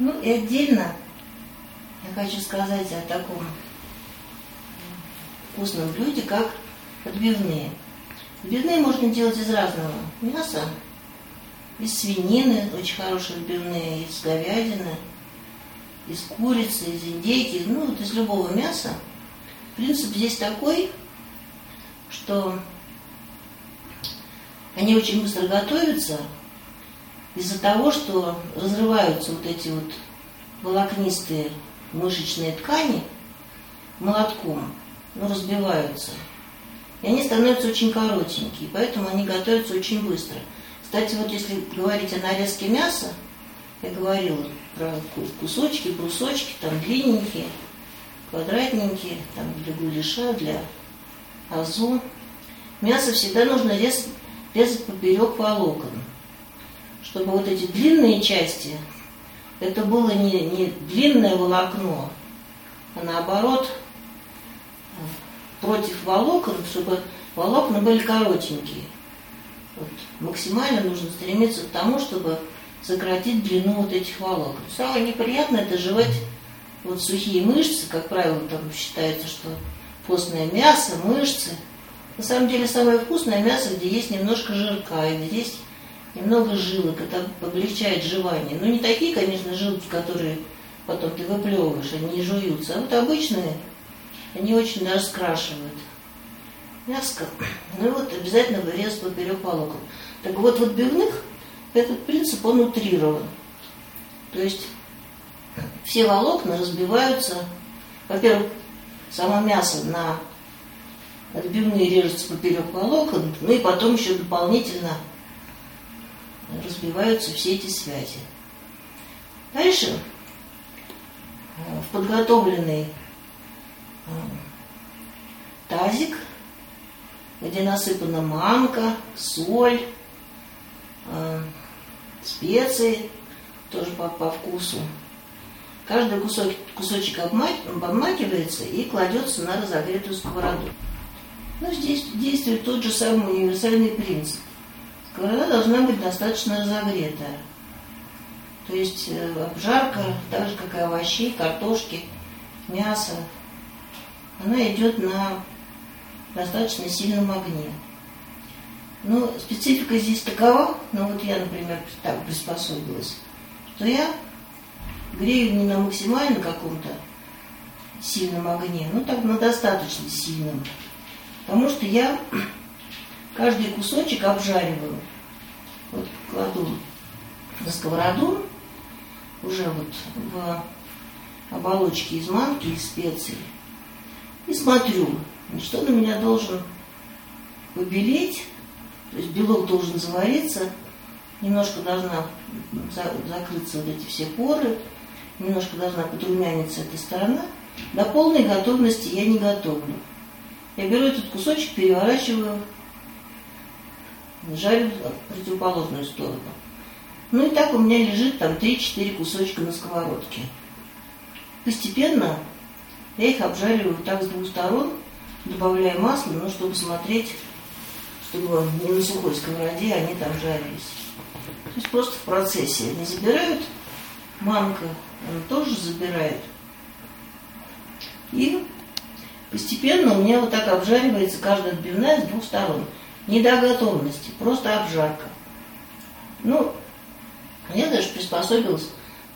Ну и отдельно я хочу сказать о таком вкусном блюде, как отбивные. Отбивные можно делать из разного мяса. Из свинины очень хорошие отбивные, из говядины, из курицы, из индейки, ну вот из любого мяса. Принцип здесь такой, что они очень быстро готовятся из-за того, что разрываются вот эти вот волокнистые мышечные ткани молотком, ну, разбиваются. И они становятся очень коротенькие, поэтому они готовятся очень быстро. Кстати, вот если говорить о нарезке мяса, я говорила про кусочки, брусочки, там длинненькие, квадратненькие, там для гуляша, для азу. Мясо всегда нужно резать, резать поперек волокон, чтобы вот эти длинные части, это было не, не длинное волокно, а наоборот против волокон, чтобы волокна были коротенькие. Вот. Максимально нужно стремиться к тому, чтобы сократить длину вот этих волокон. Самое неприятное это жевать вот сухие мышцы, как правило, там считается, что постное мясо, мышцы. На самом деле самое вкусное мясо, где есть немножко жирка, и где есть немного жилок, это облегчает жевание. Ну, не такие, конечно, жилки, которые потом ты выплевываешь, они не жуются, а вот обычные, они очень даже скрашивают мяско. Ну и вот обязательно вырезать поперек волокон. Так вот, в отбивных этот принцип, он утрирован. То есть все волокна разбиваются, во-первых, само мясо на отбивные режутся поперек волокон, ну и потом еще дополнительно разбиваются все эти связи. Дальше э, в подготовленный э, тазик, где насыпана манка, соль, э, специи, тоже по, по вкусу. Каждый кусок, кусочек обмакивается и кладется на разогретую сковороду. Но здесь действует тот же самый универсальный принцип. Сковорода должна быть достаточно разогретая. То есть э, обжарка, так же как и овощи, картошки, мясо, она идет на достаточно сильном огне. Но специфика здесь такова, ну вот я, например, так приспособилась, что я грею не на максимально каком-то сильном огне, ну так на достаточно сильном. Потому что я каждый кусочек обжариваю. Вот кладу на сковороду, уже вот в оболочке из манки и специй. И смотрю, что на меня должен побелеть, то есть белок должен завариться, немножко должна закрыться вот эти все поры, немножко должна подрумяниться эта сторона. До полной готовности я не готовлю. Я беру этот кусочек, переворачиваю, жарю в противоположную сторону. Ну и так у меня лежит там 3-4 кусочка на сковородке. Постепенно я их обжариваю так с двух сторон, добавляя масло, ну, чтобы смотреть, чтобы не на сухой сковороде они там жарились. То есть просто в процессе они забирают, манка, она тоже забирает. И постепенно у меня вот так обжаривается каждая отбивная с двух сторон. Не до готовности, просто обжарка. Ну, я даже приспособилась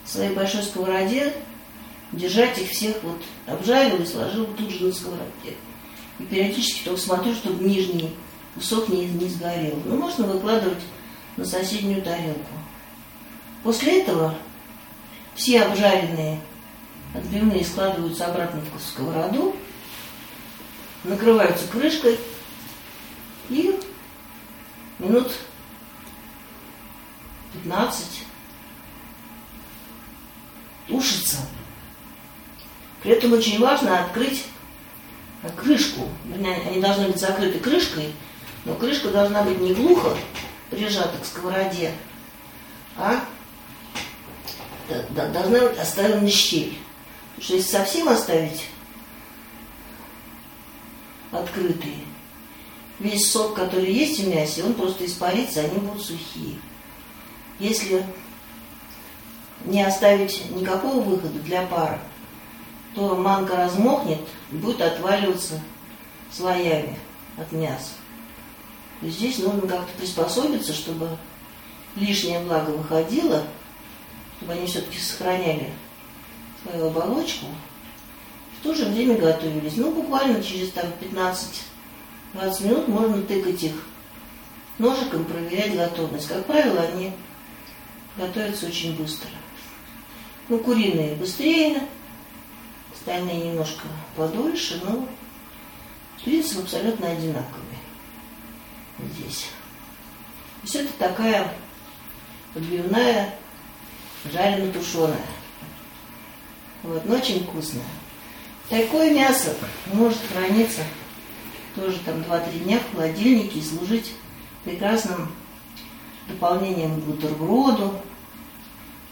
в своей большой сковороде держать их всех вот обжарила и сложила тут же на сковороде. И периодически только смотрю, чтобы нижний кусок не, не сгорел. Ну, можно выкладывать на соседнюю тарелку. После этого все обжаренные отбивные складываются обратно в сковороду, накрываются крышкой минут 15 тушится. При этом очень важно открыть крышку. Они должны быть закрыты крышкой, но крышка должна быть не глухо прижата к сковороде, а должна быть оставлена щель. Потому что если совсем оставить открытые, весь сок, который есть в мясе, он просто испарится, они будут сухие. Если не оставить никакого выхода для пара, то манка размокнет и будет отваливаться слоями от мяса. Есть здесь нужно как-то приспособиться, чтобы лишнее благо выходило, чтобы они все-таки сохраняли свою оболочку, в то же время готовились. Ну, буквально через там 15-20 минут можно тыкать их ножиком, проверять готовность. Как правило, они готовятся очень быстро. Ну, куриные быстрее, остальные немножко подольше, но принцип абсолютно одинаковый здесь. То есть это такая подбивная, жарено-тушеная. Вот, но очень вкусная. Такое мясо может храниться тоже там 2-3 дня в холодильнике и служить прекрасным дополнением к бутерброду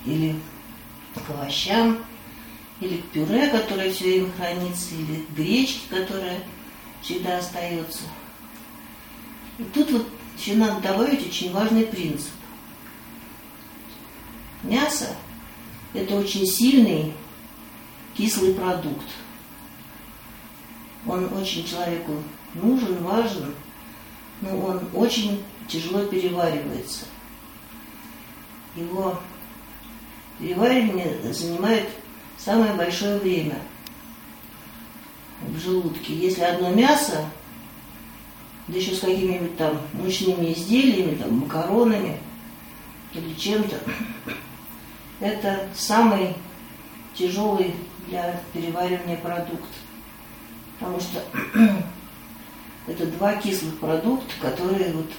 или к овощам, или к пюре, которое все время хранится, или к гречке, которая всегда остается. И тут вот еще надо добавить очень важный принцип. Мясо – это очень сильный кислый продукт. Он очень человеку нужен, важен, но он очень тяжело переваривается. Его переваривание занимает самое большое время в желудке. Если одно мясо, да еще с какими-нибудь там мучными изделиями, там, макаронами или чем-то, это самый тяжелый для переваривания продукт. Потому что это два кислых продукта, которые вот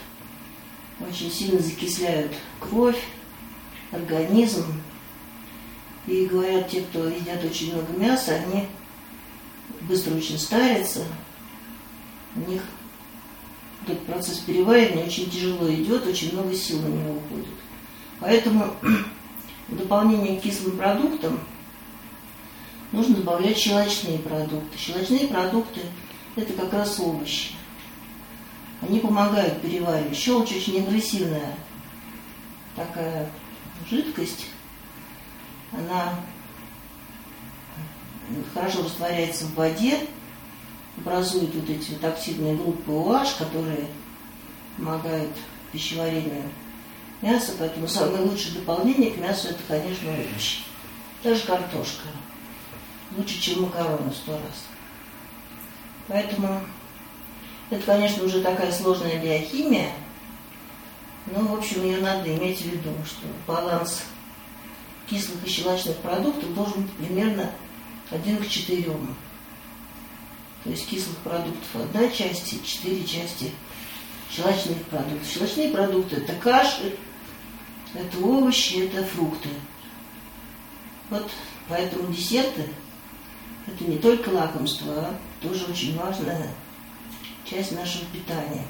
очень сильно закисляют кровь, организм. И говорят, те, кто едят очень много мяса, они быстро очень старятся, у них этот процесс переваривания очень тяжело идет, очень много сил на него уходит. Поэтому в дополнение к кислым продуктам нужно добавлять щелочные продукты. Щелочные продукты – это как раз овощи. Они помогают переваривать. Щелочь очень агрессивная такая жидкость. Она хорошо растворяется в воде, образует вот эти вот активные группы OH, которые помогают пищеварению мяса, поэтому самое лучшее дополнение к мясу это, конечно, овощи. Даже картошка. Лучше, чем макароны сто раз. Поэтому это, конечно, уже такая сложная биохимия, но, в общем, ее надо иметь в виду, что баланс кислых и щелочных продуктов должен быть примерно один к четырем. То есть кислых продуктов одна часть и четыре части щелочных продуктов. Щелочные продукты – это каши, это овощи, это фрукты. Вот поэтому десерты – это не только лакомство, а тоже очень важная часть нашего питания.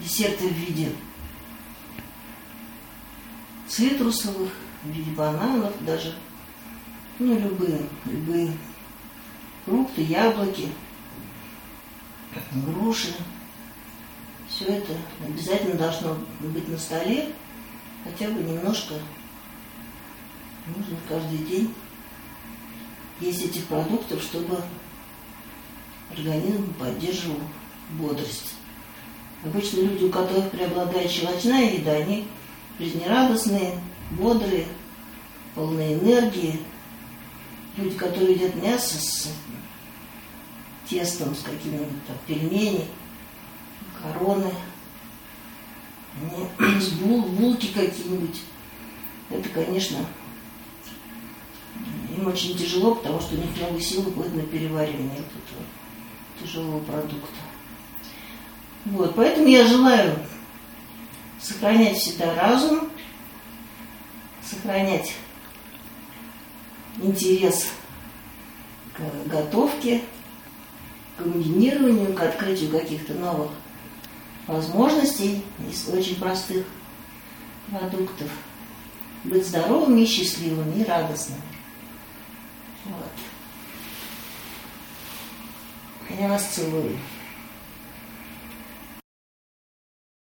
Десерты в виде цитрусовых, в виде бананов даже, ну, любые, любые фрукты, яблоки, груши. Все это обязательно должно быть на столе, хотя бы немножко нужно каждый день есть этих продуктов, чтобы организм поддерживал бодрость. Обычно люди, у которых преобладает щелочная еда, они жизнерадостные, бодрые, полные энергии. Люди, которые едят мясо с тестом, с там пельмени, короны, с бул, булки какие-нибудь. Это, конечно, им очень тяжело, потому что у них много сил уходит на переваривание этого тяжелого продукта. Вот, поэтому я желаю сохранять всегда разум, сохранять интерес к готовке, к комбинированию, к открытию каких-то новых возможностей из очень простых продуктов. Быть здоровыми и счастливыми и радостными. Вот. Has to move.